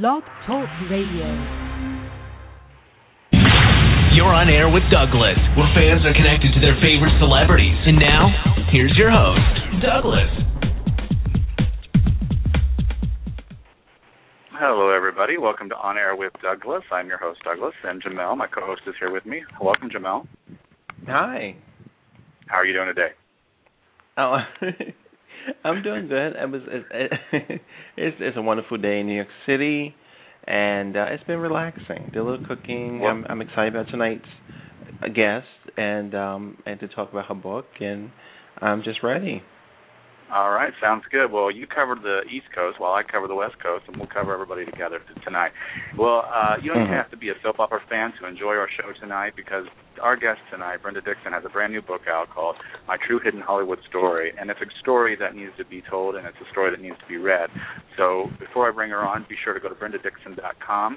Blog Talk Radio. You're on air with Douglas, where fans are connected to their favorite celebrities. And now, here's your host, Douglas. Hello, everybody. Welcome to On Air with Douglas. I'm your host, Douglas, and Jamel, my co-host, is here with me. Welcome, Jamel. Hi. How are you doing today? Oh, I'm doing good. It was it, it's it's a wonderful day in New York City, and uh, it's been relaxing. Did a little cooking. Well- I'm I'm excited about tonight's uh, guest and um and to talk about her book, and I'm just ready. All right, sounds good. Well, you cover the East Coast while I cover the West Coast, and we'll cover everybody together t- tonight. Well, uh, you don't Mhm. have to be a soap opera fan to enjoy our show tonight because our guest tonight, Brenda Dickson, has a brand new book out called My True Hidden Hollywood Story, and it's a story that needs to be told, and it's a story that needs to be read. So before I bring her on, be sure to go to brendadickson.com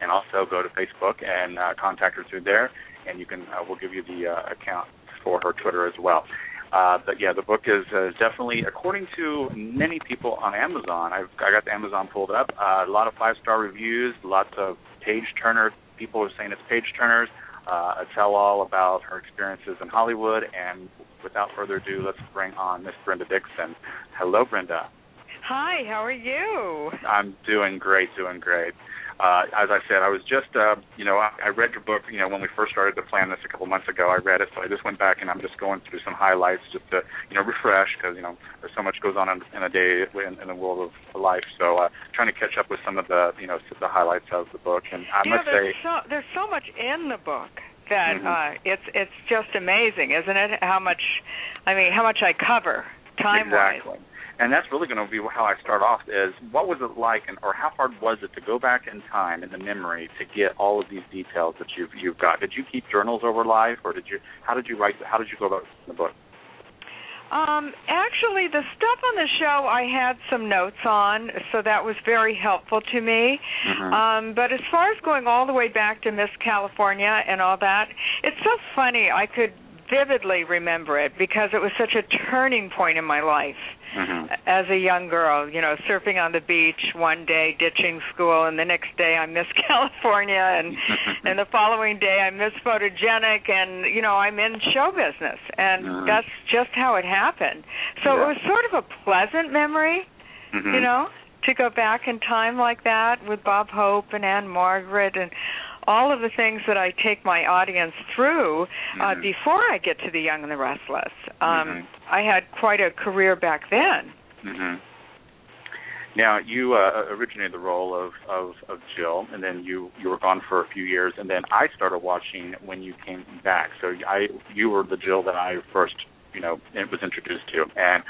and also go to Facebook and uh, contact her through there, and you can uh, we'll give you the uh, account for her Twitter as well. Uh, but yeah, the book is uh, definitely, according to many people on Amazon, I've I got the Amazon pulled up. Uh, a lot of five star reviews, lots of page turner. People are saying it's page turners. Uh, a tell all about her experiences in Hollywood. And without further ado, let's bring on Miss Brenda Dickson. Hello, Brenda. Hi, how are you? I'm doing great, doing great. Uh, as I said, I was just, uh, you know, I, I read your book, you know, when we first started to plan this a couple months ago. I read it, so I just went back and I'm just going through some highlights just to, you know, refresh because, you know, there's so much goes on in, in a day in, in the world of life. So uh, trying to catch up with some of the, you know, the highlights of the book. And I know, must there's say, so there's so much in the book that Mhm. uh it's it's just amazing, isn't it? How much I mean, how much I cover time wise. Exactly. And that's really going to be how I start off is what was it like and or how hard was it to go back in time in the memory to get all of these details that you've you've got? Did you keep journals over life or did you how did you write how did you go about the book? Um, actually, the stuff on the show I had some notes on, so that was very helpful to me. Mhm. Um, but as far as going all the way back to Miss California and all that, it's so funny. I could vividly remember it because it was such a turning point in my life Mhm. as a young girl. You know, surfing on the beach one day, ditching school, and the next day I'm Miss California, and and the following day I'm Miss Photogenic, and you know I'm in show business, and Mhm. that's just how it happened. So Yeah. it was sort of a pleasant memory Mhm. you know, to go back in time like that with Bob Hope and Ann-Margret and all of the things that I take my audience through uh, Mhm. before I get to the Young and the Restless. Um, Mhm. I had quite a career back then. hmm Now you uh, originated the role of, of of Jill, and then you you were gone for a few years, and then I started watching when you came back. So I you were the Jill that I first you know was introduced to, and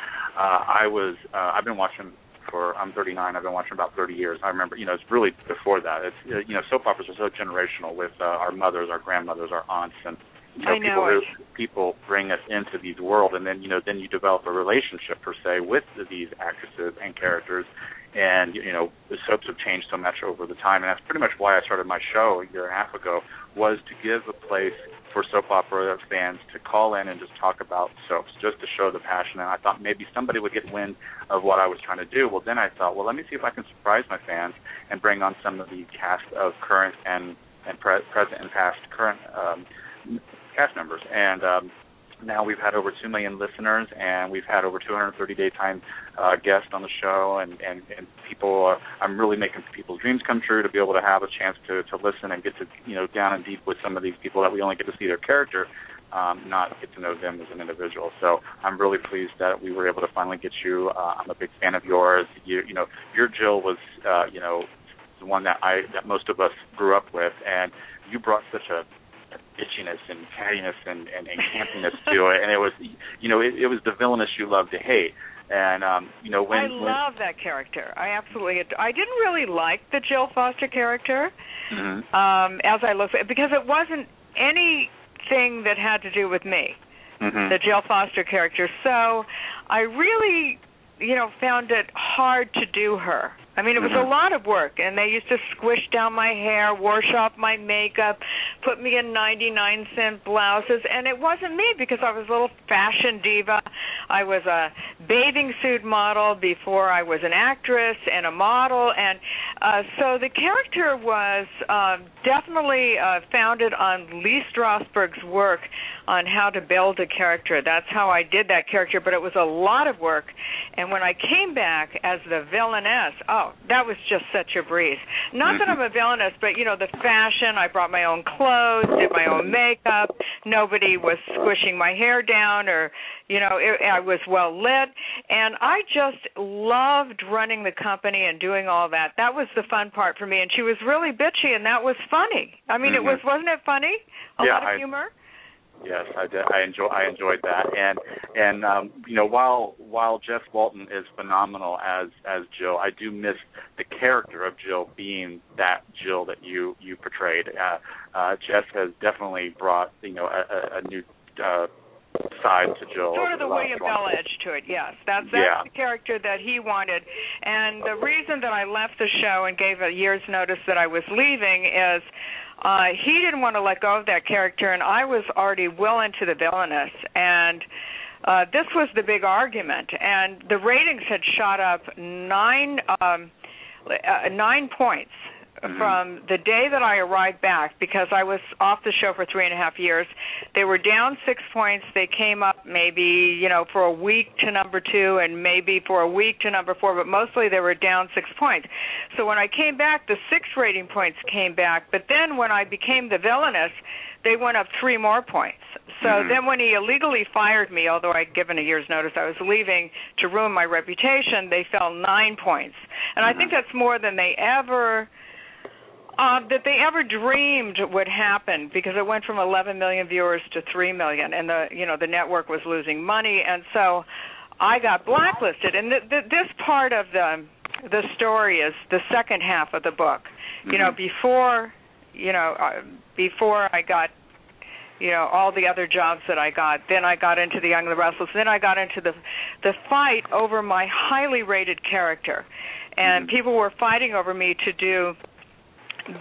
uh, I was uh, I've been watching for I'm 39. I've been watching about 30 years. I remember you know it's really before that. It's uh, you know soap operas are so generational with uh, our mothers, our grandmothers, our aunts, and you know, I people who people bring us into these world and then you know then you develop a relationship per se with these actresses and characters and you know the soaps have changed so much over the time and that's pretty much why I started my show a year and a half ago was to give a place for soap opera fans to call in and just talk about soaps just to show the passion. And I thought maybe somebody would get wind of what I was trying to do. Well then I thought well let me see if I can surprise my fans and bring on some of the cast of current and and pre- present and past current um cast members. And um now we've had over 2 million listeners and we've had over 230 daytime uh, guests on the show and and, and people uh, I'm really making people's dreams come true to be able to have a chance to to listen and get to you know down and deep with some of these people that we only get to see their character um, not get to know them as an individual. So I'm really pleased that we were able to finally get you. Uh, I'm a big fan of yours. You, you know, your Jill was, uh, you know, the one that I that most of us grew up with, and you brought such a bitchiness and cattiness and, and, and campiness to it, and it was, you know, it, it was the villainous you love to hate. And um, you know when I when, love that character. I absolutely. Ad- I didn't really like the Jill Foster character Mhm. um, as I looked at because it wasn't anything that had to do with me. Mhm. the Jill Foster character. So I really, you know, found it hard to do her I mean, it was a lot of work, and they used to squish down my hair, wash off my makeup, put me in 99 cent blouses, and it wasn't me because I was a little fashion diva. I was a bathing suit model before I was an actress and a model, and uh, so the character was uh, definitely uh, founded on Lee Strasberg's work on how to build a character. That's how I did that character, but it was a lot of work. And when I came back as the villainess, oh, that was just such a breeze. Not that I'm a villainess, but you know, the fashion, I brought my own clothes, did my own makeup. Nobody was squishing my hair down or, you know, it, I was well lit, and I just loved running the company and doing all that. That was the fun part for me and she was really bitchy and that was funny. I mean, it Mhm. was wasn't it funny? A Yeah, lot of I- humor. Yes, I did. I enjoy. I enjoyed that, and and um, you know, while while Jess Walton is phenomenal as as Jill, I do miss the character of Jill being that Jill that you you portrayed. Uh, uh, Jess has definitely brought you know a, a new uh, side to Jill. Sort of the William. Bell edge to it, yes. That's that's Yeah. the character that he wanted. And the reason that I left the show and gave a year's notice that I was leaving is uh he didn't want to let go of that character and I was already well into the villainous and uh this was the big argument and the ratings had shot up 9 um uh, 9 points Mhm. from the day that I arrived back because I was off the show for three and a half years. They were down six points. They came up maybe, you know, for a week to number two and maybe for a week to number four, but mostly they were down six points. So when I came back, the six rating points came back, but then when I became the villainess, they went up three more points. So Mhm. then when he illegally fired me, although I'd given a year's notice I was leaving to ruin my reputation, they fell nine points. And I think that's more than they ever uh, that they ever dreamed would happen because it went from 11 million viewers to 3 million, and the you know the network was losing money, and so I got blacklisted. And th- th- this part of the the story is the second half of the book. You know, Mhm. before you know uh, before I got you know all the other jobs that I got. Then I got into the Young and the Restless. Then I got into the the fight over my highly rated character, and Mhm. people were fighting over me to do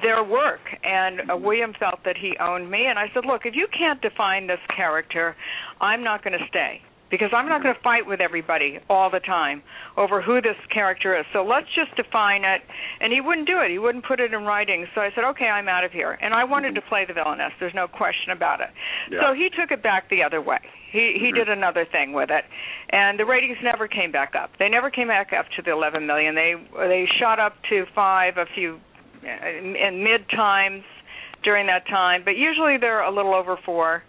their work and uh, William felt that he owned me and I said look if you can't define this character I'm not going to stay because I'm not going to fight with everybody all the time over who this character is. So let's just define it. And he wouldn't do it. He wouldn't put it in writing. So I said okay I'm out of here. And I wanted to play the villainess. There's no question about it. Yeah. so he took it back the other way. He he Mhm. did another thing with it. And the ratings never came back up. They never came back up to the 11 million. They they shot up to 5 a few in in mid times during that time, but usually they're a little over four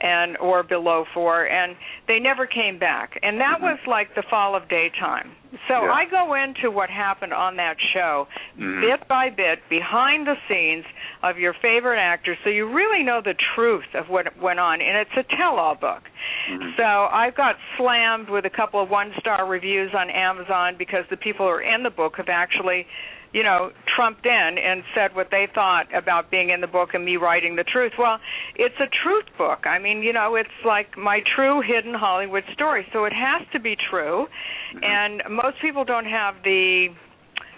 and or below four and they never came back and that Mhm. was like the fall of daytime so Yeah. i go into what happened on that show Mhm. bit by bit behind the scenes of your favorite actors so you really know the truth of what went on and it's a tell all book Mhm. so I got slammed with a couple of one star reviews on Amazon because the people who are in the book have actually, you know, trumped in and said what they thought about being in the book and me writing the truth. Well, it's a truth book. I mean, you know, it's like my true hidden Hollywood story. So it has to be true. Mhm. And most people don't have the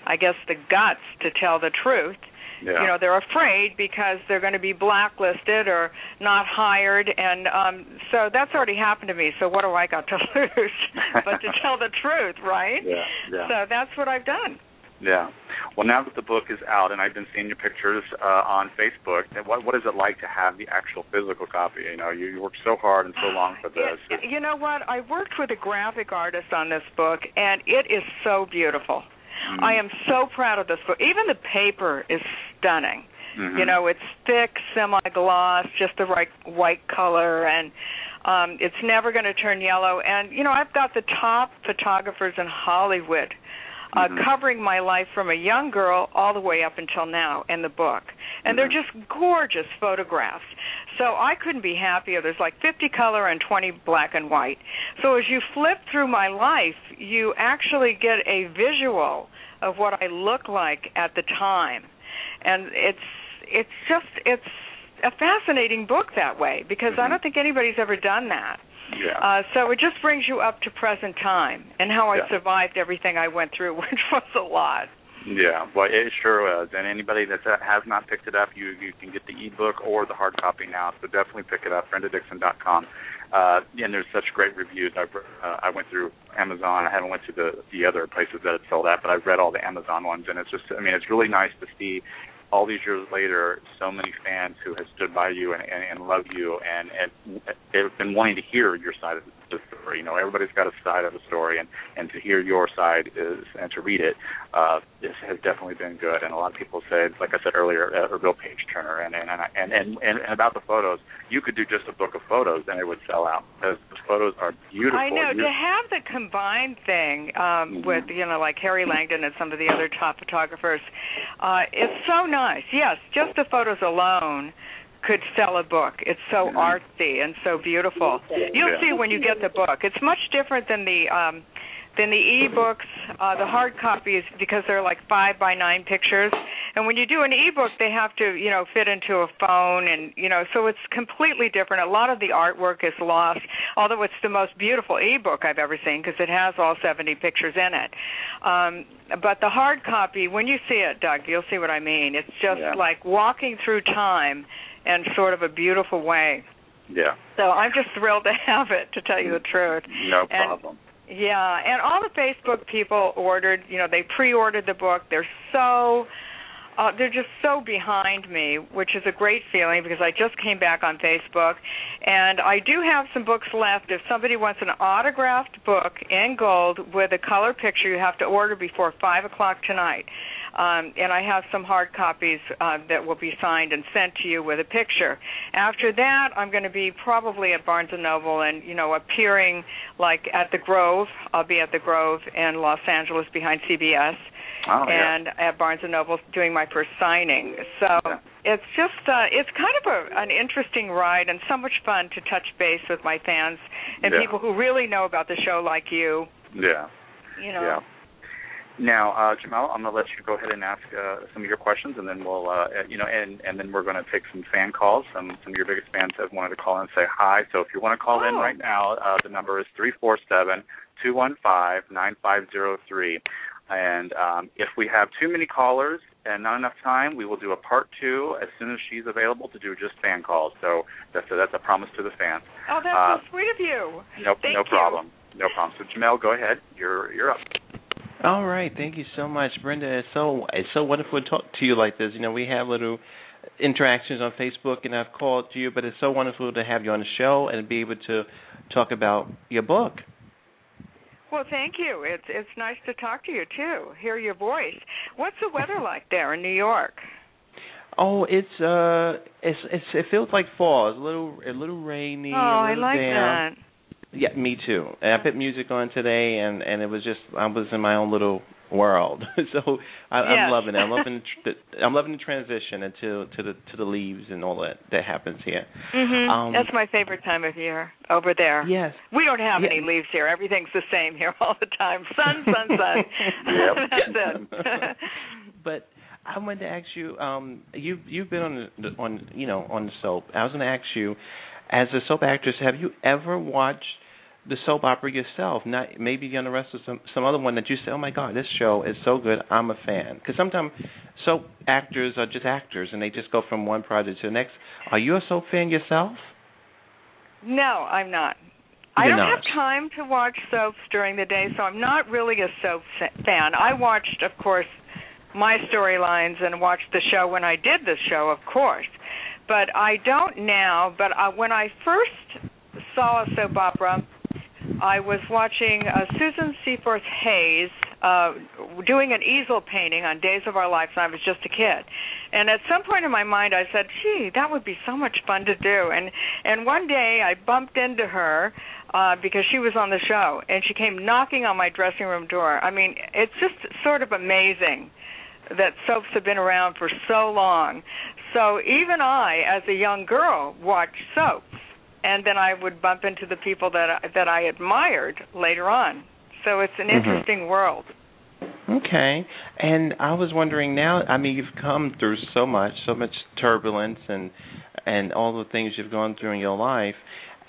I guess the guts to tell the truth yeah. you know they're afraid because they're going to be blacklisted or not hired and um so that's already happened to me so what do i got to lose but to tell the truth right Yeah, yeah. so that's what i've done Yeah. Well, now that the book is out, and I've been seeing your pictures uh, on Facebook, what what is it like to have the actual physical copy? You know, you, you worked so hard and so long for this. It- you know what i worked with a graphic artist on this book and it is so beautiful Mhm. i am so proud of this book even the paper is stunning Mhm. You know, it's thick, semi-gloss, just the right white color, and um, it's never going to turn yellow. And you know, I've got the top photographers in Hollywood uh, Mhm. covering my life from a young girl all the way up until now in the book, and they're Mhm. just gorgeous photographs. So I couldn't be happier. There's like 50 color and 20 black and white. So as you flip through my life, you actually get a visual of what I look like at the time and it's it's just it's a fascinating book that way because I Mhm. don't think anybody's ever done that. Yeah. Uh, so it just brings you up to present time and how I Yeah. survived everything I went through, which was a lot. Yeah, well, it sure is. And anybody that has not picked it up, you you can get the ebook or the hard copy now. So definitely pick it up. BrendaDickson.com. Uh, and there's such great reviews. I uh, I went through Amazon. I haven't went to the the other places that it sold at, but I've read all the Amazon ones, and it's just I mean it's really nice to see all these years later, so many fans who have stood by you and, and, and love you and, and have been wanting to hear your side of the story. You know, everybody's got a side of the story, and and to hear your side is and to read it, uh, this has definitely been good. And a lot of people say, like I said earlier, a, a real page turner. And and, and and and and about the photos, you could do just a book of photos and it would sell out because the photos are beautiful. I know You're, to have the combined thing um Mhm. with you know like Harry Langdon and some of the other top photographers, uh, it's so nice. Yes, just the photos alone could sell a book. It's so Mhm. artsy and so beautiful. You'll Yeah. see when you get the book. It's much different than the um than the e-books, uh, the hard copies, because they're like five by nine pictures. And when you do an e-book, they have to, you know, fit into a phone, and you know, so it's completely different. A lot of the artwork is lost, although it's the most beautiful e-book I've ever seen because it has all 70 pictures in it. Um, but the hard copy, when you see it, Doug, you'll see what I mean. It's just Yeah. like walking through time in sort of a beautiful way. yeah, So I'm just thrilled to have it, to tell you the truth. no And- problem. Yeah, and all the Facebook people ordered, you know, they pre-ordered the book. They're so uh they're just so behind me, which is a great feeling because I just came back on Facebook and I do have some books left. If somebody wants an autographed book in gold with a color picture, you have to order before five o'clock tonight. Um, and I have some hard copies uh, that will be signed and sent to you with a picture. After that, I'm going to be probably at Barnes and Noble and you know appearing like at the Grove. I'll be at the Grove in Los Angeles behind CBS, Oh, yeah. and at Barnes and Noble doing my first signing. So Yeah. it's just uh, it's kind of a, an interesting ride and so much fun to touch base with my fans and Yeah. people who really know about the show like you. Yeah. You know. Yeah. Now, uh, Jamal, I'm going to let you go ahead and ask uh, some of your questions, and then we'll, uh, you know, and and then we're going to take some fan calls. Some some of your biggest fans have wanted to call in and say hi. So if you want to call in Oh. right now, uh, the number is three four seven two one five nine five zero three. And um, if we have too many callers and not enough time, we will do a part two as soon as she's available to do just fan calls. So that's a, that's a promise to the fans. Oh, that's Uh, so sweet of you. No, Thank no you. problem. No problem. So Jamel, go ahead. You're you're up. All right, thank you so much, Brenda. It's so it's so wonderful to talk to you like this. You know, we have little interactions on Facebook, and I've called you, but it's so wonderful to have you on the show and be able to talk about your book. Well, thank you. It's it's nice to talk to you too. Hear your voice. What's the weather like there in New York? Oh, it's uh, it's it's it feels like fall. It's a little a little rainy. oh, I like damp. that. Yeah, me too. And I put music on today, and and it was just I was in my own little world. so I, Yes. I'm loving it. I'm loving the, tr- I'm loving the transition into to the to the leaves and all that that happens here. Mhm. Um, That's my favorite time of year over there. Yes. We don't have any leaves here. Everything's the same here all the time. Sun, sun, sun. That's it. but I wanted to ask you. Um, you've you've been on the, on you know on the soap. I was going to ask you, as a soap actress, have you ever watched the soap opera yourself? Not maybe on the rest of some some other one that you say, oh my god, this show is so good, I'm a fan. Because sometimes soap actors are just actors and they just go from one project to the next. Are you a soap fan yourself? No, I'm not. I You're don't not. have time to watch soaps during the day, so I'm not really a soap fan. I watched, of course, my storylines and watched the show when I did the show, of course. But I don't now. But uh, when I first saw a soap opera, I was watching uh, Susan Seaforth Hayes uh, doing an easel painting on Days of Our Lives, and I was just a kid. And at some point in my mind, I said, "Gee, that would be so much fun to do." And and one day I bumped into her uh, because she was on the show, and she came knocking on my dressing room door. I mean, it's just sort of amazing that soaps have been around for so long. So even I, as a young girl, watched soaps, and then I would bump into the people that I, that I admired later on. So it's an Mhm. interesting world. Okay. And I was wondering now, I mean you've come through so much, so much turbulence and and all the things you've gone through in your life.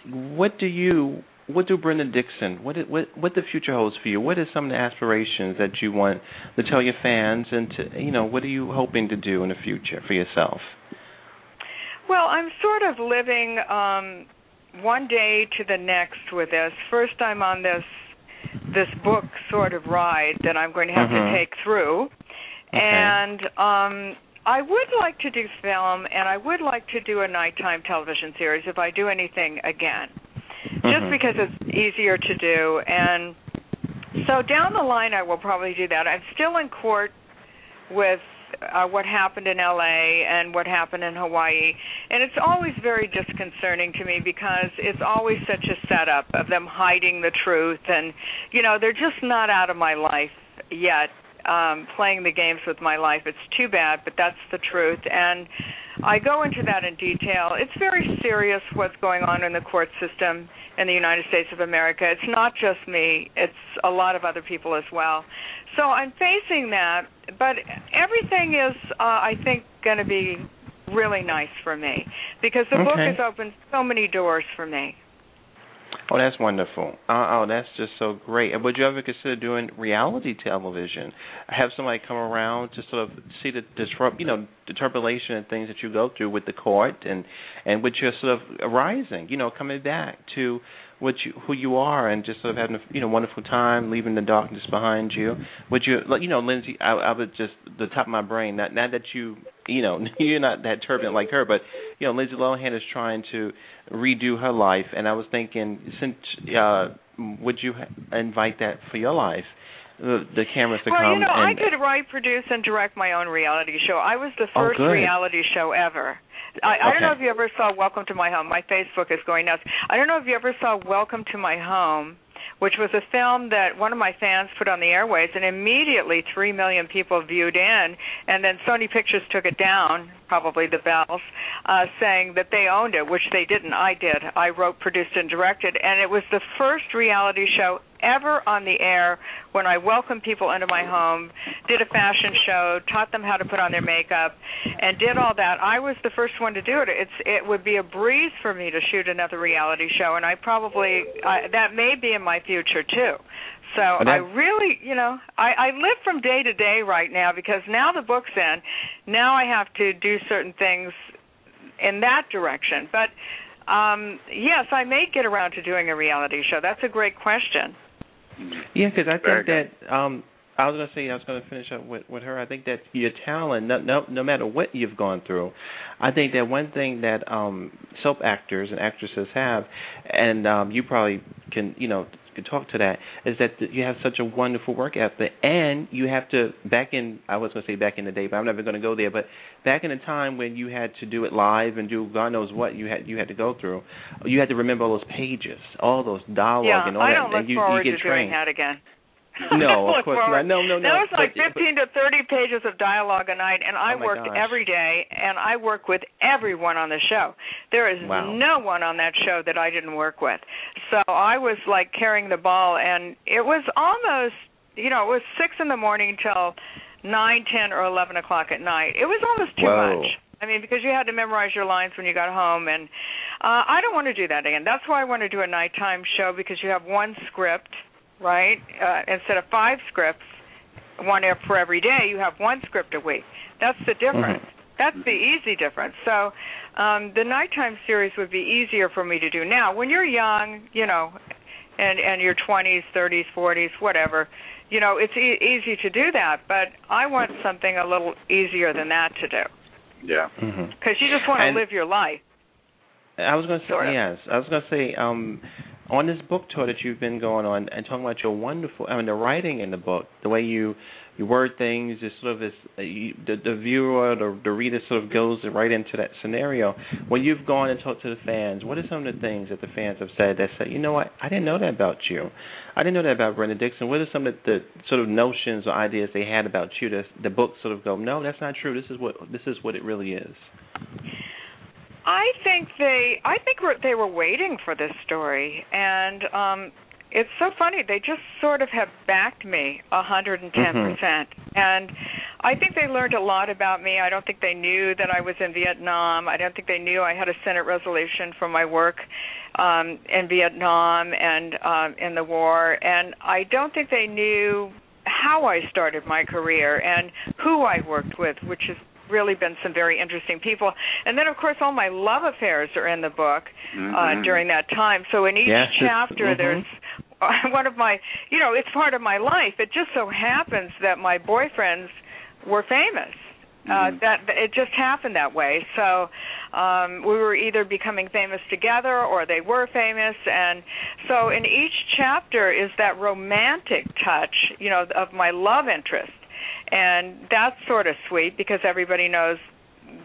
What do you what do Brenda Dickson? What what what the future holds for you? What are some of the aspirations that you want to tell your fans, and to you know, what are you hoping to do in the future for yourself? Well, I'm sort of living um one day to the next with this. First, I'm on this this book sort of ride that I'm going to have Mhm. to take through, Okay. and um I would like to do film, and I would like to do a nighttime television series if I do anything again, just Mhm. because it's easier to do. And so down the line, I will probably do that. I'm still in court with uh, what happened in LA and what happened in Hawaii, and it's always very disconcerting to me because it's always such a setup of them hiding the truth, and you know they're just not out of my life yet um playing the games with my life. It's too bad, but that's the truth. And I go into that in detail. It's very serious what's going on in the court system in the United States of America. It's not just me, it's a lot of other people as well. So I'm facing that, but everything is uh I think going to be really nice for me because the book has opened so many doors for me. Oh, that's wonderful. Uh, oh, that's just so great. Would you ever consider doing reality television? Have somebody come around to sort of see the disrupt, you know, the turbulation and things that you go through with the court, and and with your sort of rising, you know, coming back to what you who you are, and just sort of having a you know wonderful time, leaving the darkness behind you. Would you, you know, Lindsay? I, I would just the top of my brain. Not not that you, you know, you're not that turbulent like her, but you know, Lindsay Lohan is trying to redo her life, and I was thinking, since uh, would you invite that for your life? The, the cameras to well, come you know, I and could write, produce, and direct my own reality show. I was the Oh, first good. reality show ever. I, I don't know if you ever saw Welcome to My Home. My Facebook is going nuts. I don't know if you ever saw Welcome to My Home, which was a film that one of my fans put on the airways, and immediately three million people viewed in. And then Sony Pictures took it down, probably the Bells, uh, saying that they owned it, which they didn't. I did. I wrote, produced, and directed, and it was the first reality show ever on the air when I welcomed people into my home, did a fashion show, taught them how to put on their makeup, and did all that. I was the first one to do it. It's it would be a breeze for me to shoot another reality show, and I probably I, that may be in my future too. So I really, you know, I, I live from day to day right now because now the book's in. Now I have to do certain things in that direction. But um yes, I may get around to doing a reality show. That's a great question. Yeah, because I Very think that um I was going to say I was going to finish up with with her. I think that your talent, no, no no matter what you've gone through, I think that one thing that um soap actors and actresses have, and um you probably can you know can talk to that, is that you have such a wonderful work ethic, and you have to back in. I was going to say back in the day, but I'm never going to go there. But back in the time when you had to do it live and do God knows what you had you had to go through, you had to remember all those pages, all those dialogue yeah, and all I that, don't look and you, forward you get to trained. doing that again. No, of course forward- not. No, no, no. That was like But- 15 to 30 pages of dialogue a night, and I Oh, worked gosh. every day, and I work with everyone on the show. There is Wow. no one on that show that I didn't work with. So I was like carrying the ball, and it was almost, you know, it was six in the morning till nine, ten, or eleven o'clock at night. It was almost too Whoa. much. I mean, because you had to memorize your lines when you got home, and uh, I don't want to do that again. That's why I want to do a nighttime show because you have one script, right? Uh, instead of five scripts, one air for every day, you have one script a week. That's the difference. That's the easy difference. So, um, the nighttime series would be easier for me to do now. When you're young, you know, and and your 20s, 30s, 40s, whatever, you know, it's e- easy to do that. But I want something a little easier than that to do Yeah. hmm because you just want to live your life. I was going to say Sort of. yes. I was going to say um, on this book tour that you've been going on and talking about your wonderful. I mean, the writing in the book, the way you you word things, just sort of this. Uh, the the viewer, the the reader, sort of goes right into that scenario. When you've gone and talked to the fans, what are some of the things that the fans have said that say, you know what, I didn't know that about you. I didn't know that about Brenda Dickson. What are some of the sort of notions or ideas they had about you that the book sort of go, no, that's not true. This is what this is what it really is. I think they I think they were waiting for this story and um it's so funny they just sort of have backed me a 110% and I think they learned a lot about me. I don't think they knew that I was in Vietnam. I don't think they knew I had a Senate resolution for my work um, in Vietnam and um, in the war. And I don't think they knew how I started my career and who I worked with, which has really been some very interesting people. And then, of course, all my love affairs are in the book uh, Mm-hmm. uh, during that time. So in each Yes, chapter, mhm. there's one of my, you know, it's part of my life. It just so happens that my boyfriends were famous. Uh, Mhm. that it just happened that way. So um, we were either becoming famous together or they were famous, and so in each chapter is that romantic touch, you know, of my love interest, and that's sort of sweet because everybody knows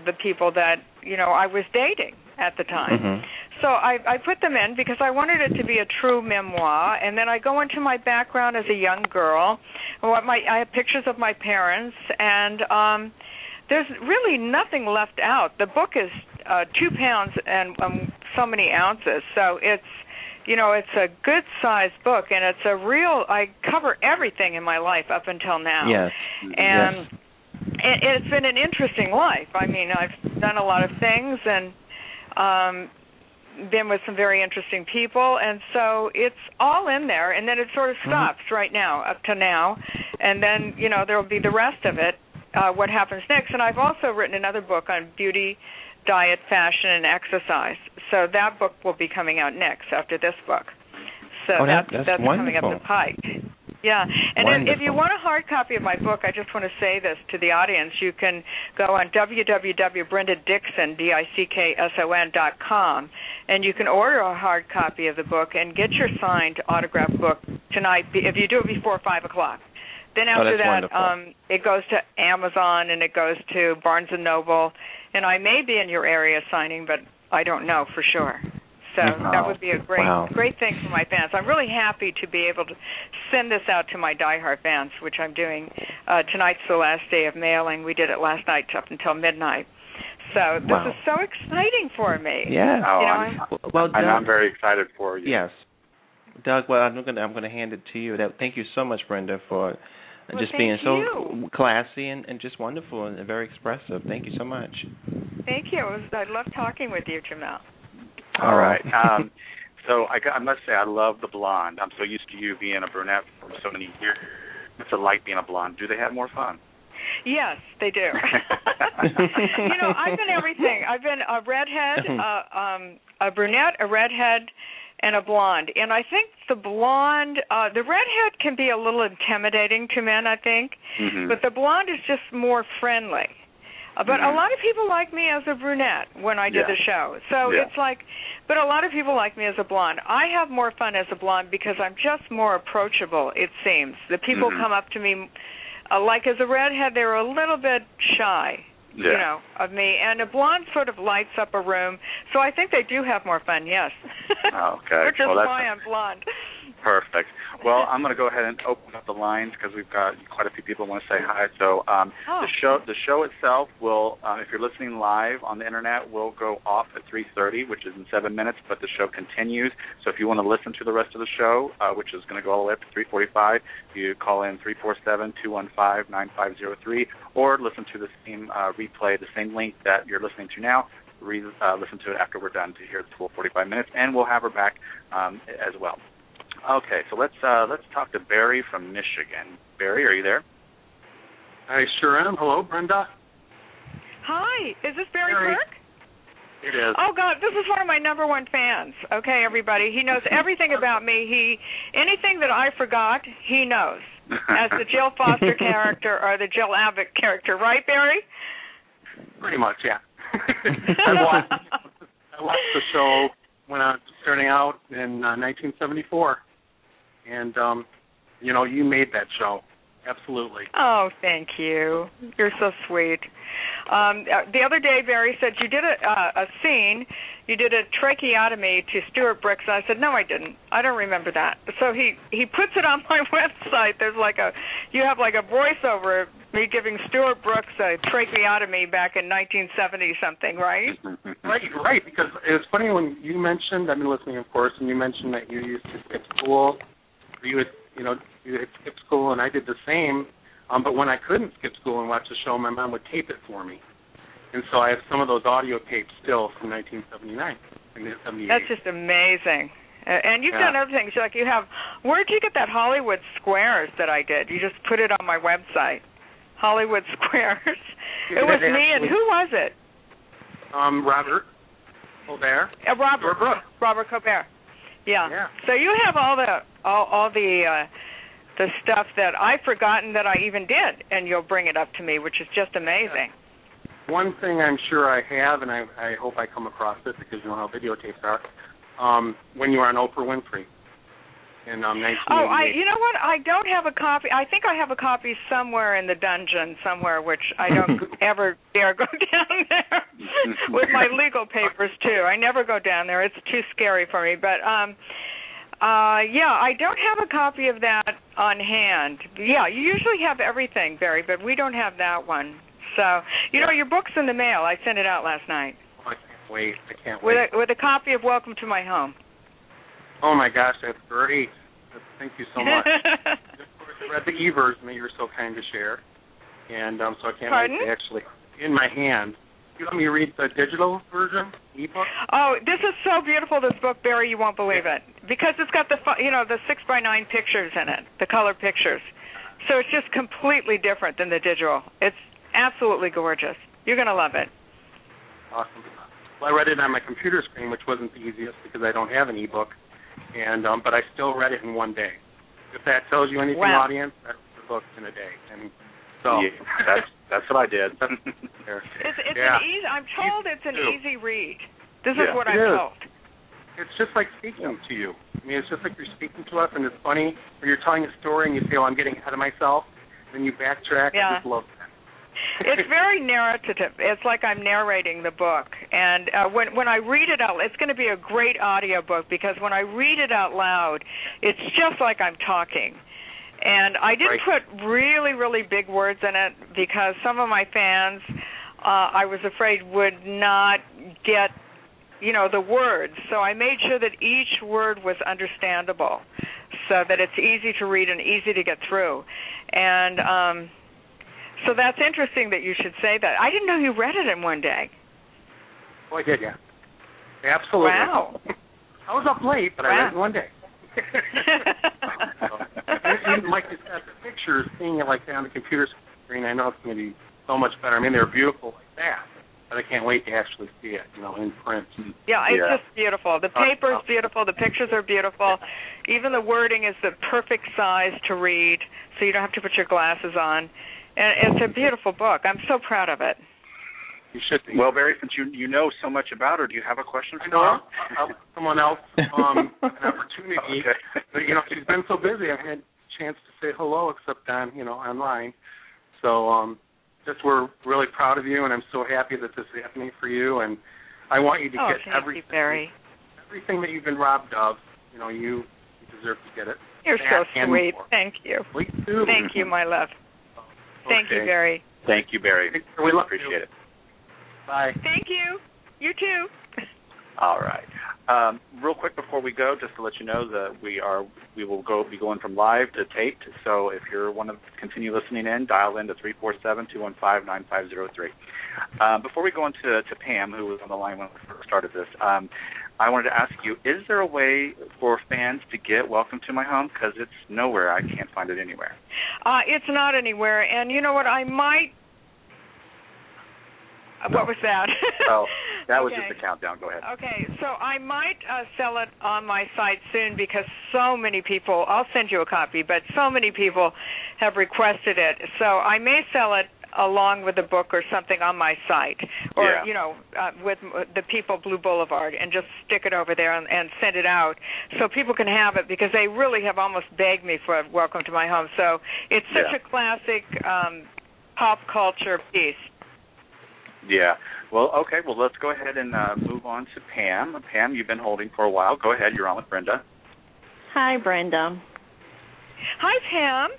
the people that you know I was dating at the time. Mhm. So I, I put them in because I wanted it to be a true memoir, and then I go into my background as a young girl. What my I have pictures of my parents, and um, there's really nothing left out. The book is uh, two pounds and um, so many ounces, so it's you know it's a good sized book, and it's a real. I cover everything in my life up until now Yes. and yes. it, it's been an interesting life. I mean, I've done a lot of things and um been with some very interesting people and so it's all in there and then it sort of Mm-hmm. stops right now up to now and then you know there'll be the rest of it uh what happens next and I've also written another book on beauty diet fashion and exercise. So that book will be coming out next after this book. So Oh, that- that's that's coming up the pike. Yeah, and if, if you want a hard copy of my book, I just want to say this to the audience. You can go on www.brendadickson, D-I-C-K-S-O-N dot com, and you can order a hard copy of the book and get your signed autographed book tonight if you do it before 5 o'clock. Then Oh, after that's that, wonderful. um, it goes to Amazon and it goes to Barnes & Noble, and I may be in your area signing, but I don't know for sure. So Mhm. that would be a great Wow. great thing for my fans. I'm really happy to be able to send this out to my diehard fans, which I'm doing. Uh, tonight's the last day of mailing. We did it last night up until midnight. So this Wow. is so exciting for me. Yeah. Oh, You know, I'm, Well, I'm, Doug- I'm very excited for you. Yes, Doug. Well, I'm gonna I'm gonna hand it to you. That, thank you so much, Brenda, for Well, just thank being so you. classy and, and just wonderful and very expressive. Thank you so much. Thank you. It was, I love talking with you, Jamal. All right. Um, so I, I must say I love the blonde. I'm so used to you being a brunette for so many years. What's it like being a blonde? Do they have more fun? Yes, they do. you know, I've been everything. I've been a redhead, uh, um, a brunette, a redhead, and a blonde. And I think the blonde, uh, the redhead can be a little intimidating to men. I think, Mhm. but the blonde is just more friendly. Uh, but a Mhm. lot of people like me as a brunette when I did Yeah. the show. So Yeah. it's like, but a lot of people like me as a blonde. I have more fun as a blonde because I'm just more approachable. It seems the people Mhm. come up to me, uh, like as a redhead, they're a little bit shy, Yeah. you know, of me, and a blonde sort of lights up a room. So I think they do have more fun. Yes. Okay. Which is Well, that's- why I'm blonde. Perfect. Well, I'm going to go ahead and open up the lines because we've got quite a few people want to say hi. So um, Oh. the show the show itself will, um, if you're listening live on the internet, will go off at 3:30, which is in seven minutes. But the show continues. So if you want to listen to the rest of the show, uh, which is going to go all the way up to 3:45, you call in 347-215-9503, or listen to the same uh, replay, the same link that you're listening to now. Re- uh, listen to it after we're done to hear the full 45 minutes, and we'll have her back um, as well. Okay, so let's uh, let's talk to Barry from Michigan. Barry, are you there? I sure am. Hello, Brenda. Hi, is this Barry Barry. Kirk? It is. Oh God, this is one of my number one fans. Okay, everybody, he knows everything about me. He anything that I forgot, he knows. As the Jill Foster character or the Jill Abbott character, right, Barry? Pretty much, yeah. I watched I watched the show when I was starting out in uh, 1974, and um, you know, you made that show. Absolutely. Oh, thank you. You're so sweet. Um, uh, the other day, Barry said you did a uh, a scene. You did a tracheotomy to Stuart Brooks. And I said, no, I didn't. I don't remember that. So he he puts it on my website. There's like a you have like a voiceover me giving Stuart Brooks a tracheotomy back in 1970 something, right? Right, right. Because it was funny when you mentioned. I've been listening, of course, and you mentioned that you used to skip school. You would, you know, you would skip school, and I did the same. Um, but when I couldn't skip school and watch the show, my mom would tape it for me, and so I have some of those audio tapes still from 1979 and 78. That's just amazing. And you've Yeah. done other things. Like you have. Where did you get that Hollywood Squares that I did? You just put it on my website. Hollywood Squares. It was me and who was it? um, Robert Colbert. Uh, Robert. Robert Robert Colbert. Yeah. Yeah. So you have all the all all the uh the stuff that I've forgotten that I even did and you'll bring it up to me, which is just amazing. One thing I'm sure I have, and I, I hope I come across it because you know how videotapes are. Um, when you were on Oprah Winfrey in um, 1988. Oh, I you know what? I don't have a copy. I think I have a copy somewhere in the dungeon somewhere which I don't ever dare go down there with my legal papers too. I never go down there. It's too scary for me, but um uh yeah, I don't have a copy of that on hand. Yeah, you usually have everything, Barry, but we don't have that one. So, you know, your book's in the mail. I sent it out last night Oh, I can't wait. I can't with wait. a with a copy of Welcome to My Home. Oh my gosh, that's great. Thank you so much. of course, I read the e-version that you were so kind to share, and um, so I can't Pardon? wait to actually in my hand. You want me read the digital version, ebook? Oh, this is so beautiful. This book, Barry, you won't believe it because it's got the you know the six by nine pictures in it, the color pictures. So it's just completely different than the digital. It's absolutely gorgeous. You're gonna love it. Awesome. Well, I read it on my computer screen, which wasn't the easiest because I don't have an ebook, and um, but I still read it in one day. If that tells you anything, Wow. audience, that's the book in a day. And so Yeah, that's that's what I did. It's it's yeah. an easy. I'm told it's an easy read. This Yeah. is what It I'm is. told. It's just like speaking to you. I mean, it's just like you're speaking to us, and it's funny when you're telling a story and you feel I'm getting ahead of myself, then you backtrack. Yeah. I just love that. It's very narrative. It's like I'm narrating the book, and uh, when when I read it out, it's going to be a great audio book because when I read it out loud, it's just like I'm talking. And I didn't Right. put really really big words in it because some of my fans, uh, I was afraid would not get, you know, the words. So I made sure that each word was understandable, so that it's easy to read and easy to get through. And um so that's interesting that you should say that. I didn't know you read it in one day. Oh, I did, yeah. Absolutely. Wow. I was up late, but I read it in one day. and, and like you said, the pictures, seeing it like that on the computer screen, I know it's going to be so much better. I mean, they're beautiful like that, but I can't wait to actually see it, you know, in print. Yeah, it's Yeah. just beautiful. The oh, paper is beautiful. The pictures are beautiful. Even the wording is the perfect size to read, so you don't have to put your glasses on. And it's a beautiful book. I'm so proud of it. You should be. well, Barry, since you you know so much about her, do you have a question for know her? I'll, I'll, someone else um, an opportunity. Okay. But you know, she's been so busy. I haven't had a chance to say hello except on you know online. So um, just we're really proud of you, and I'm so happy that this is happening for you. And I want you to Oh, get thank you, everything, Barry. everything that you've been robbed of. You know, you, you deserve to get it. You're so sweet. Thank you. Thank you, my love. Thank you, Barry. Thank you, Barry. We love Appreciate you. it. Bye. Thank you. You too. All right. Um, real quick before we go, just to let you know that we are we will go be going from live to taped. So if you're want to continue listening in, dial in to three four seven two one five nine five zero three. Um, before we go into to Pam, who was on the line when we first started this, um, I wanted to ask you: Is there a way for fans to get "Welcome to My Home"? Because it's nowhere. I can't find it anywhere. Uh, it's not anywhere. And you know what? I might. Uh, What was that? Oh, that was Okay. just a countdown. Go ahead. Okay, so I might uh, sell it on my site soon because so many people. I'll send you a copy, but so many people have requested it. So I may sell it along with the book or something on my site, or Yeah. you know, uh, with the People Blue Boulevard, and just stick it over there and, and send it out so people can have it because they really have almost begged me for Welcome to My Home. So it's such Yeah. a classic um, pop culture piece. Yeah. Well, okay. Well, let's go ahead and uh, move on to Pam. Pam, you've been holding for a while. Go ahead. You're on with Brenda. Hi, Brenda. Hi, Pam.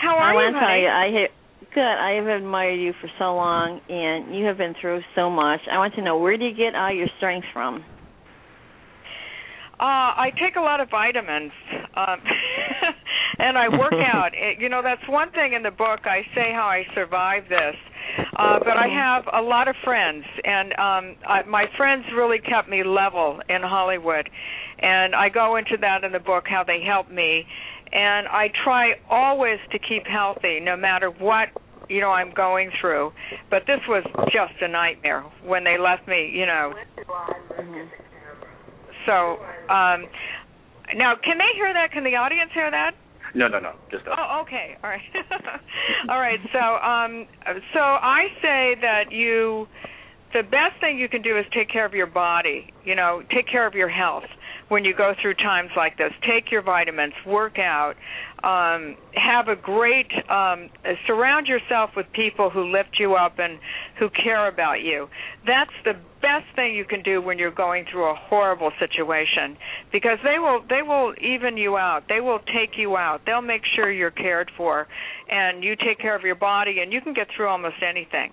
How are I you, want to tell honey? you, I ha- good. I have admired you for so long, and you have been through so much. I want to know where do you get all your strength from? Uh, I take a lot of vitamins. Um, and I work out. It, you know, that's one thing in the book. I say how I survived this. Uh, but I have a lot of friends, and um, I, my friends really kept me level in Hollywood, and I go into that in the book how they helped me, and I try always to keep healthy no matter what you know I'm going through. But this was just a nightmare when they left me, you know. So, um now can they hear that? Can the audience hear that? No, no, no, just us. Oh, okay. All right. All right. So, um so I say that you the best thing you can do is take care of your body, you know, take care of your health when you go through times like this. Take your vitamins, work out, um, have a great, um, surround yourself with people who lift you up and who care about you. That's the best thing you can do when you're going through a horrible situation because they will they will even you out. They will take you out. They'll make sure you're cared for and you take care of your body and you can get through almost anything.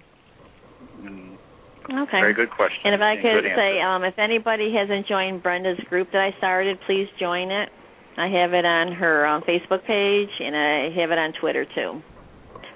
Mm, Okay. Very good question. And if I could good say, um, if anybody hasn't joined Brenda's group that I started, please join it. I have it on her um, Facebook page, and I have it on Twitter too.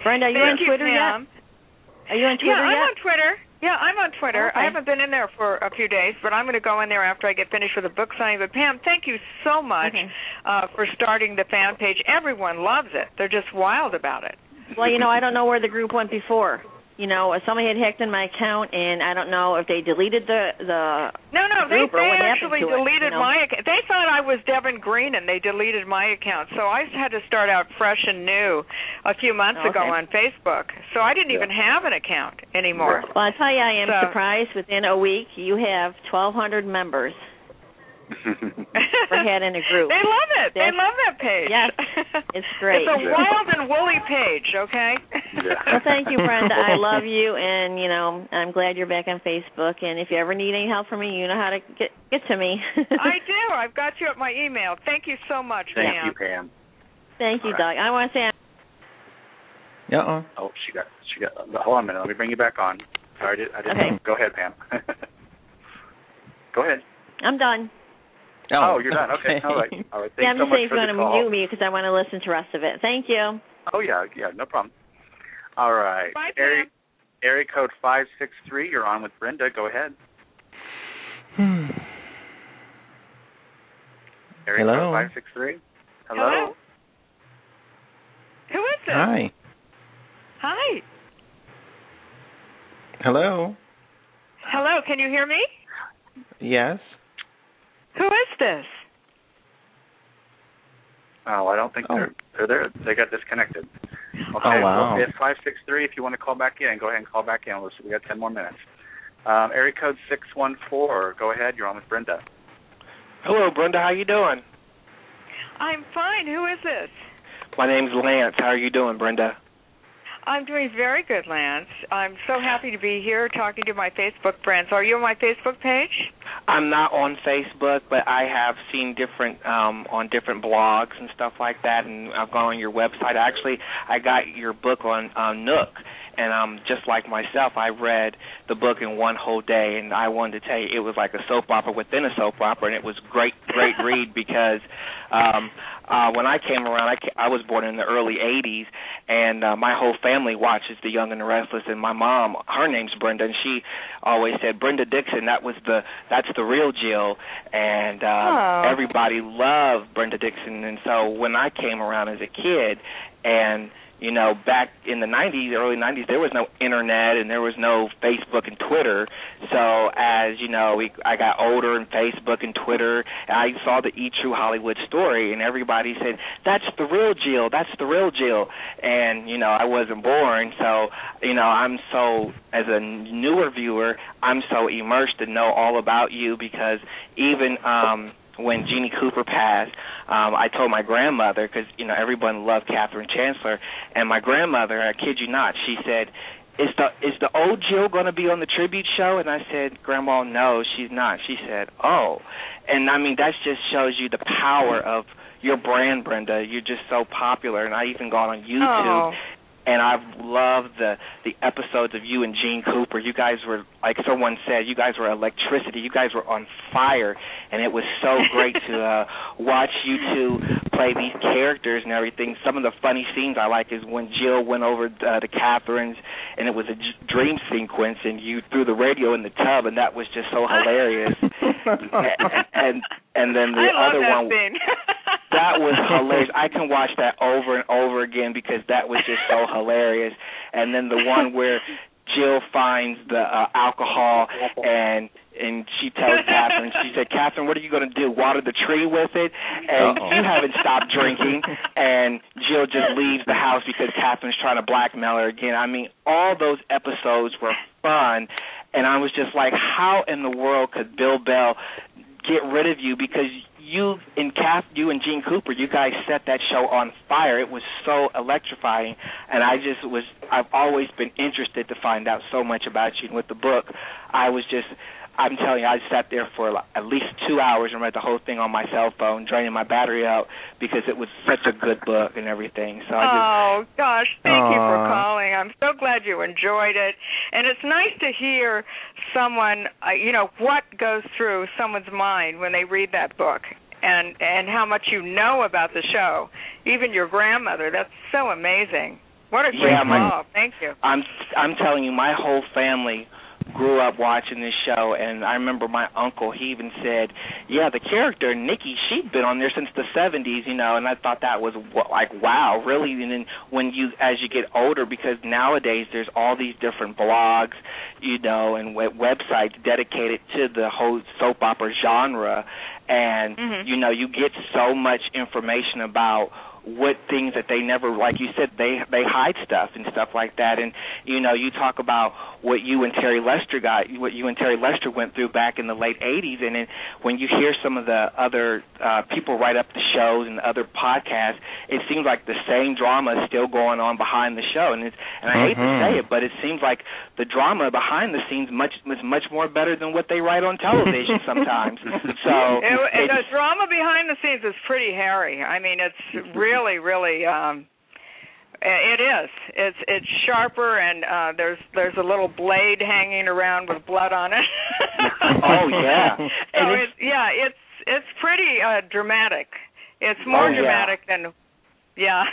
Brenda, are you Thank on Twitter you, Pam. yet? Are you on Twitter yeah, I'm on Twitter. Yeah, I'm on Twitter. Okay. I haven't been in there for a few days, but I'm going to go in there after I get finished with the book signing. But Pam, thank you so much Okay. uh, for starting the fan page. Everyone loves it. They're just wild about it. Well, you know, I don't know where the group went before. You know, somebody had hacked in my account, and I don't know if they deleted the the. No, no, they, group or they what happened actually to it, deleted you know? my account. They thought I was Devin Green, and they deleted my account. So I had to start out fresh and new a few months ago on Facebook. So I didn't even have an account anymore. Well, I tell you, I am So- surprised. Within a week, you have 1,200 members. We're head in a group. They love it. They That's- love that page. Yes, it's great. It's a Yeah. wild and woolly page, okay? Yeah. Well, thank you, Brenda. I love you, and you know, I'm glad you're back on Facebook. And if you ever need any help from me, you know how to get get to me. I do. I've got you at my email. Thank you so much, Thank Pam. you, Pam. Thank you, All Doug. I want to say Uh-uh. Oh, she got she got. Hold on a minute. Let me bring you back on. Sorry, I, did, I didn't. Okay. Go ahead, Pam. Go ahead. I'm done. Oh, you're done. Okay. All right. All right. Thanks yeah, I'm so just saying if you the want to call. mute me because I want to listen to the rest of it. Thank you. Oh yeah, yeah, no problem. All right. Bye, Area, Pam. area code five six three. You're on with Brenda. Go ahead. Hmm. Area Hello. code five six three. Hello? Who is this? Hi. Hi. Hello. Hello, can you hear me? Yes. Who is this? Oh, I don't think Oh. they're they're there. They got disconnected. Okay. Oh, wow. Well, if five six three. If you want to call back in, go ahead and call back in. Let's- We got ten more minutes. Um, area code six one four. Go ahead. You're on with Brenda. Hello, Brenda. How you doing? I'm fine. Who is this? My name's Lance. How are you doing, Brenda? I'm doing very good, Lance. I'm so happy to be here talking to my Facebook friends. Are you on my Facebook page? I'm not on Facebook, but I have seen different um on different blogs and stuff like that, and I've gone on your website. Actually, I got your book on um, Nook, and um just like myself, I read the book in one whole day, and I wanted to tell you it was like a soap opera within a soap opera, and it was great, great read because um uh when I came around, I ca- I was born in the early '80s, and uh, my whole family watches The Young and the Restless, and my mom, her name's Brenda, and she always said Brenda Dickson. That was the that's the real Jill, and uh, Oh. everybody loved Brenda Dickson. And so when I came around as a kid, and you know, back in the 90s, early 90s, there was no internet and there was no Facebook and Twitter. So as you know, we, I got older and Facebook and Twitter, I saw the E True Hollywood story, and everybody said, "That's the real Jill. That's the real Jill." And you know, I wasn't born, so you know, I'm so as a newer viewer, I'm so immersed to know all about you because even um when Jeanne Cooper passed, um, I told my grandmother because you know everyone loved Katherine Chancellor, and my grandmother, I kid you not, she said, "Is the is the old Jill going to be on the tribute show?" And I said, "Grandma, no, she's not." She said, "Oh," and I mean that just shows you the power of your brand, Brenda. You're just so popular, and I even got on YouTube Oh. And I've loved the the episodes of you and Jeanne Cooper. You guys were like someone said, you guys were electricity. You guys were on fire, and it was so great to uh, watch you two play these characters and everything. Some of the funny scenes I like is when Jill went over uh, to Katherine's, and it was a j- dream sequence, and you threw the radio in the tub, and that was just so hilarious. and, and and then the I other love that one that was hilarious. I can watch that over and over again because that was just so hilarious. And then the one where Jill finds the uh, alcohol and and she tells Katherine, she said, Katherine, what are you going to do? Water the tree with it? And Uh-oh. you haven't stopped drinking. And Jill just leaves the house because Katherine's trying to blackmail her again. I mean, all those episodes were fun. And I was just like, how in the world could Bill Bell get rid of you because you and Cap, you and Jeanne Cooper, you guys set that show on fire. It was so electrifying, and I just was. I've always been interested to find out so much about you. And with the book, I was just. I'm telling you, I sat there for like at least two hours and read the whole thing on my cell phone, draining my battery out because it was such a good book and everything. So I just Oh gosh, thank you for calling. I'm so glad you enjoyed it, and it's nice to hear someone, uh, you know, what goes through someone's mind when they read that book, and and how much you know about the show. Even your grandmother. That's so amazing. What a great Yeah, my- call. Thank you. I'm I'm telling you, my whole family grew up watching this show, and I remember my uncle. He even said, "Yeah, the character Nikki, she'd been on there since the '70s, you know." And I thought that was wa- like, wow, really. And then when you, as you get older, because nowadays there's all these different blogs, you know, and web- websites dedicated to the whole soap opera genre, and Mhm. you know, you get so much information about what things that they never like you said they they hide stuff and stuff like that. And you know you talk about what you and Terry Lester got what you and Terry Lester went through back in the late 80s and then when you hear some of the other uh people write up the shows and other podcasts it seems like the same drama is still going on behind the show. And it's and I hate to say it but it seems like the drama behind the scenes much is much more better than what they write on television sometimes. So It, it's- the drama behind the scenes is pretty hairy. I mean, it's really, really. um it is. It's it's sharper, and uh there's there's a little blade hanging around with blood on it. Oh, yeah. So it's- yeah, it's it's pretty uh dramatic. It's more Oh, yeah. dramatic than yeah.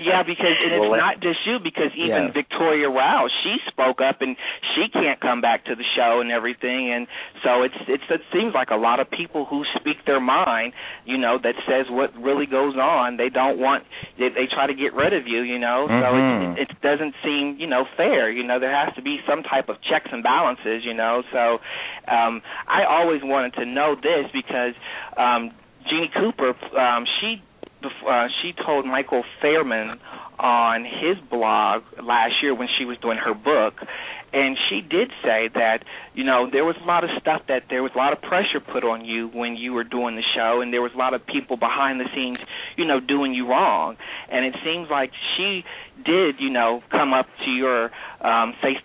yeah, because and it's Well, not just you, because even Yes. Victoria Rowell, she spoke up and she can't come back to the show and everything, and so it's it's it seems like a lot of people who speak their mind, you know, that says what really goes on. They don't want they, they try to get rid of you, you know. So Mhm. it, it doesn't seem you know fair. You know, there has to be some type of checks and balances, you know. So um I always wanted to know this because um Jeanne Cooper, um, she bef- uh, she told Michael Fairman on his blog last year when she was doing her book, and she did say that you know there was a lot of stuff that there was a lot of pressure put on you when you were doing the show, and there was a lot of people behind the scenes, you know, doing you wrong, and it seems like she did, you know, come up to your um, say,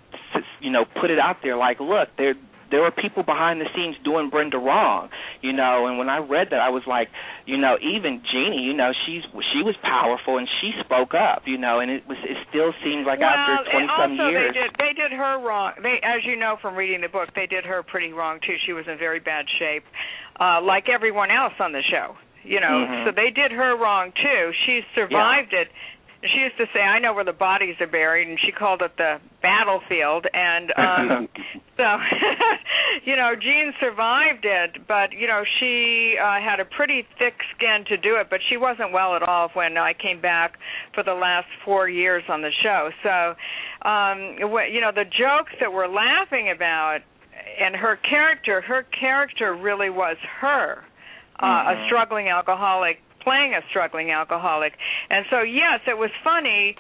you know, put it out there like, look, there there were people behind the scenes doing Brenda wrong, you know. And when I read that, I was like, you know, even Jeanne, you know, she's she was powerful and she spoke up, you know. And it was it still seems like well, after twenty some years, they did they did her wrong. They, as you know from reading the book, they did her pretty wrong too. She was in very bad shape, uh, like everyone else on the show. You know, Mhm. so they did her wrong too. She survived it. She used to say, "I know where the bodies are buried," and she called it the battlefield. And um so, you know, Jeanne survived it, but you know, she uh, had a pretty thick skin to do it. But she wasn't well at all when I came back for the last four years on the show. So, um, wh- you know, the jokes that we're laughing about and her character, her character really was her, uh, a Mhm. struggling alcoholic playing a struggling alcoholic. And so, yes, it was funny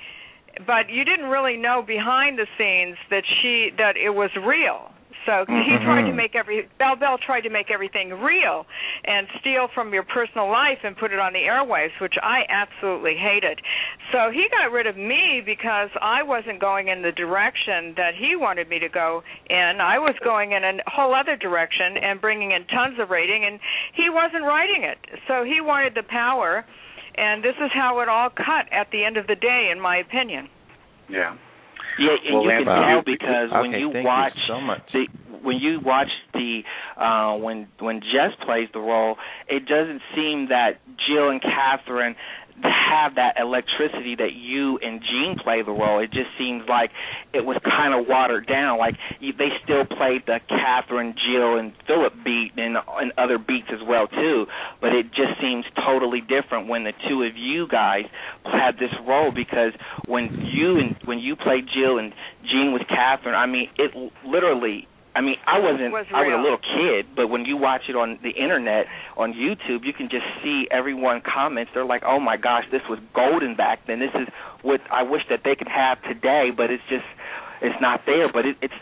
but you didn't really know behind the scenes that she that it was real. So he Mhm. tried to make every Bell Bell tried to make everything real and steal from your personal life and put it on the airwaves, which I absolutely hated. So he got rid of me because I wasn't going in the direction that he wanted me to go in. I was going in a whole other direction and bringing in tons of rating, and he wasn't writing it. So he wanted the power and this is how it all cut at the end of the day in my opinion Yeah. Yeah, and Well, you can tell because okay, when you thank watch you so much. the when you watch the uh when when Jess plays the role, it doesn't seem that Jill and Katherine have that electricity that you and Jeanne play the role. It just seems like it was kind of watered down. Like they still played the Katherine, Jill, and Philip beat and and other beats as well too. But it just seems totally different when the two of you guys had this role because when you and when you played Jill and Gene was Katherine, I mean it literally I mean, I wasn't. Was I was a little kid, but when you watch it on the internet, on YouTube, you can just see everyone comments. They're like, "Oh my gosh, this was golden back then. This is what I wish that they could have today." But it's just, it's not there. But it, it's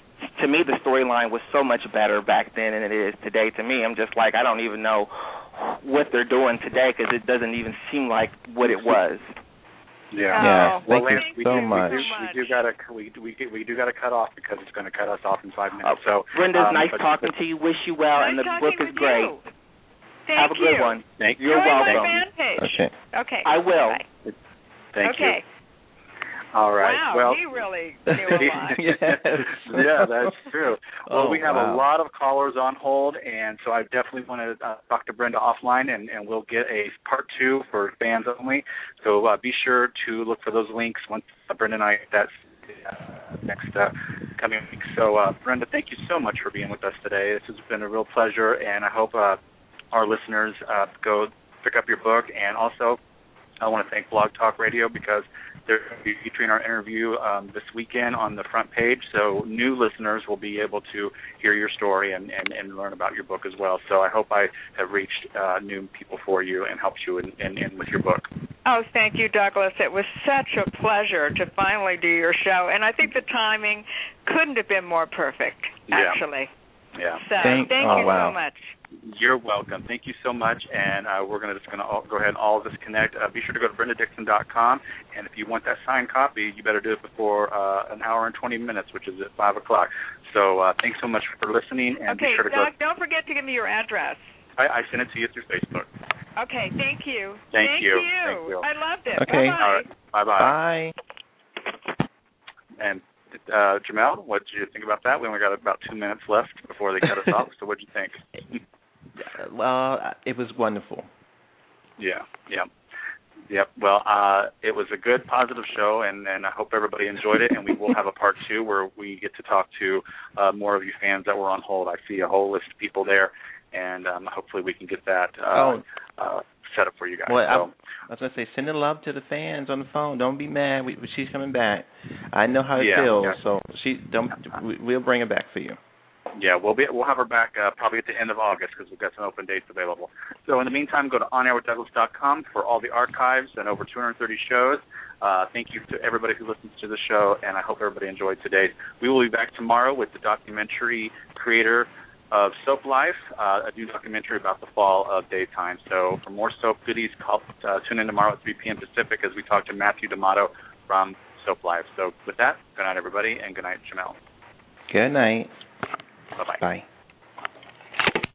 to me, the storyline was so much better back then than it is today. To me, I'm just like, I don't even know what they're doing today because it doesn't even seem like what it was. Yeah. Yeah, Oh, thank well, you Lance, we so do, much. We do, we do gotta we do, we, we do gotta cut off because it's going to cut us off in five minutes. So Brenda's um, nice but- talking to you. Wish you well, nice and the book is great. You. Thank Have a good you. one. Thank you. You're Join welcome. my fan page. Okay. Okay. I will. Bye. Thank okay. you. All right. Wow, well, he really knew a lot. Yes. yeah, that's true. Well, Oh, we have wow. a lot of callers on hold, and so I definitely want to uh, talk to Brenda offline, and, and we'll get a part two for fans only. So uh, be sure to look for those links once uh, Brenda and I that's uh, next uh, coming week. So uh, Brenda, thank you so much for being with us today. This has been a real pleasure, and I hope uh, our listeners uh, go pick up your book, and also I want to thank Blog Talk Radio because they're going to be featuring our interview um, this weekend on the front page. So new listeners will be able to hear your story and, and, and learn about your book as well. So I hope I have reached uh, new people for you and helped you in, in, in with your book. Oh, thank you, Douglas. It was such a pleasure to finally do your show, and I think the timing couldn't have been more perfect. Yeah. Actually, Yeah. so Thank- thank oh, you wow. so much. You're welcome. Thank you so much. And uh, we're gonna just going to go ahead and all disconnect. Uh, be sure to go to brendadickson.com. And if you want that signed copy, you better do it before uh, an hour and 20 minutes, which is at 5 o'clock. So uh, thanks so much for listening. And okay, be sure to go. Don't forget to give me your address. I, I sent it to you through Facebook. Okay, thank you. Thank thank you. you. Thank you. I loved it. Okay. Bye-bye. All right. Bye-bye. Bye. And uh, Jamel, what did you think about that? We only got about two minutes left before they cut us off. So what did you think? Well, it was wonderful. Yeah, yeah, yep. Well, uh, it was a good, positive show, and and I hope everybody enjoyed it. And we will have a part two where we get to talk to uh, more of you fans that were on hold. I see a whole list of people there, and um, hopefully we can get that uh, Oh. uh, set up for you guys. Well, I, so, I was gonna say, send the love to the fans on the phone. Don't be mad. We, she's coming back. I know how it Yeah, feels. yeah. So she don't. We, we'll bring it back for you. Yeah, we'll be we'll have her back uh, probably at the end of August because we've got some open dates available. So in the meantime, go to onairwithdouglas.com for all the archives and over 230 shows. Uh, thank you to everybody who listens to the show, and I hope everybody enjoyed today. We will be back tomorrow with the documentary creator of Soap Life, uh, a new documentary about the fall of daytime. So for more soap goodies, call, uh, tune in tomorrow at 3 p.m. Pacific as we talk to Matthew D'Amato from Soap Life. So with that, good night, everybody, and good night, Jamel. Good night. Bye-bye. Bye.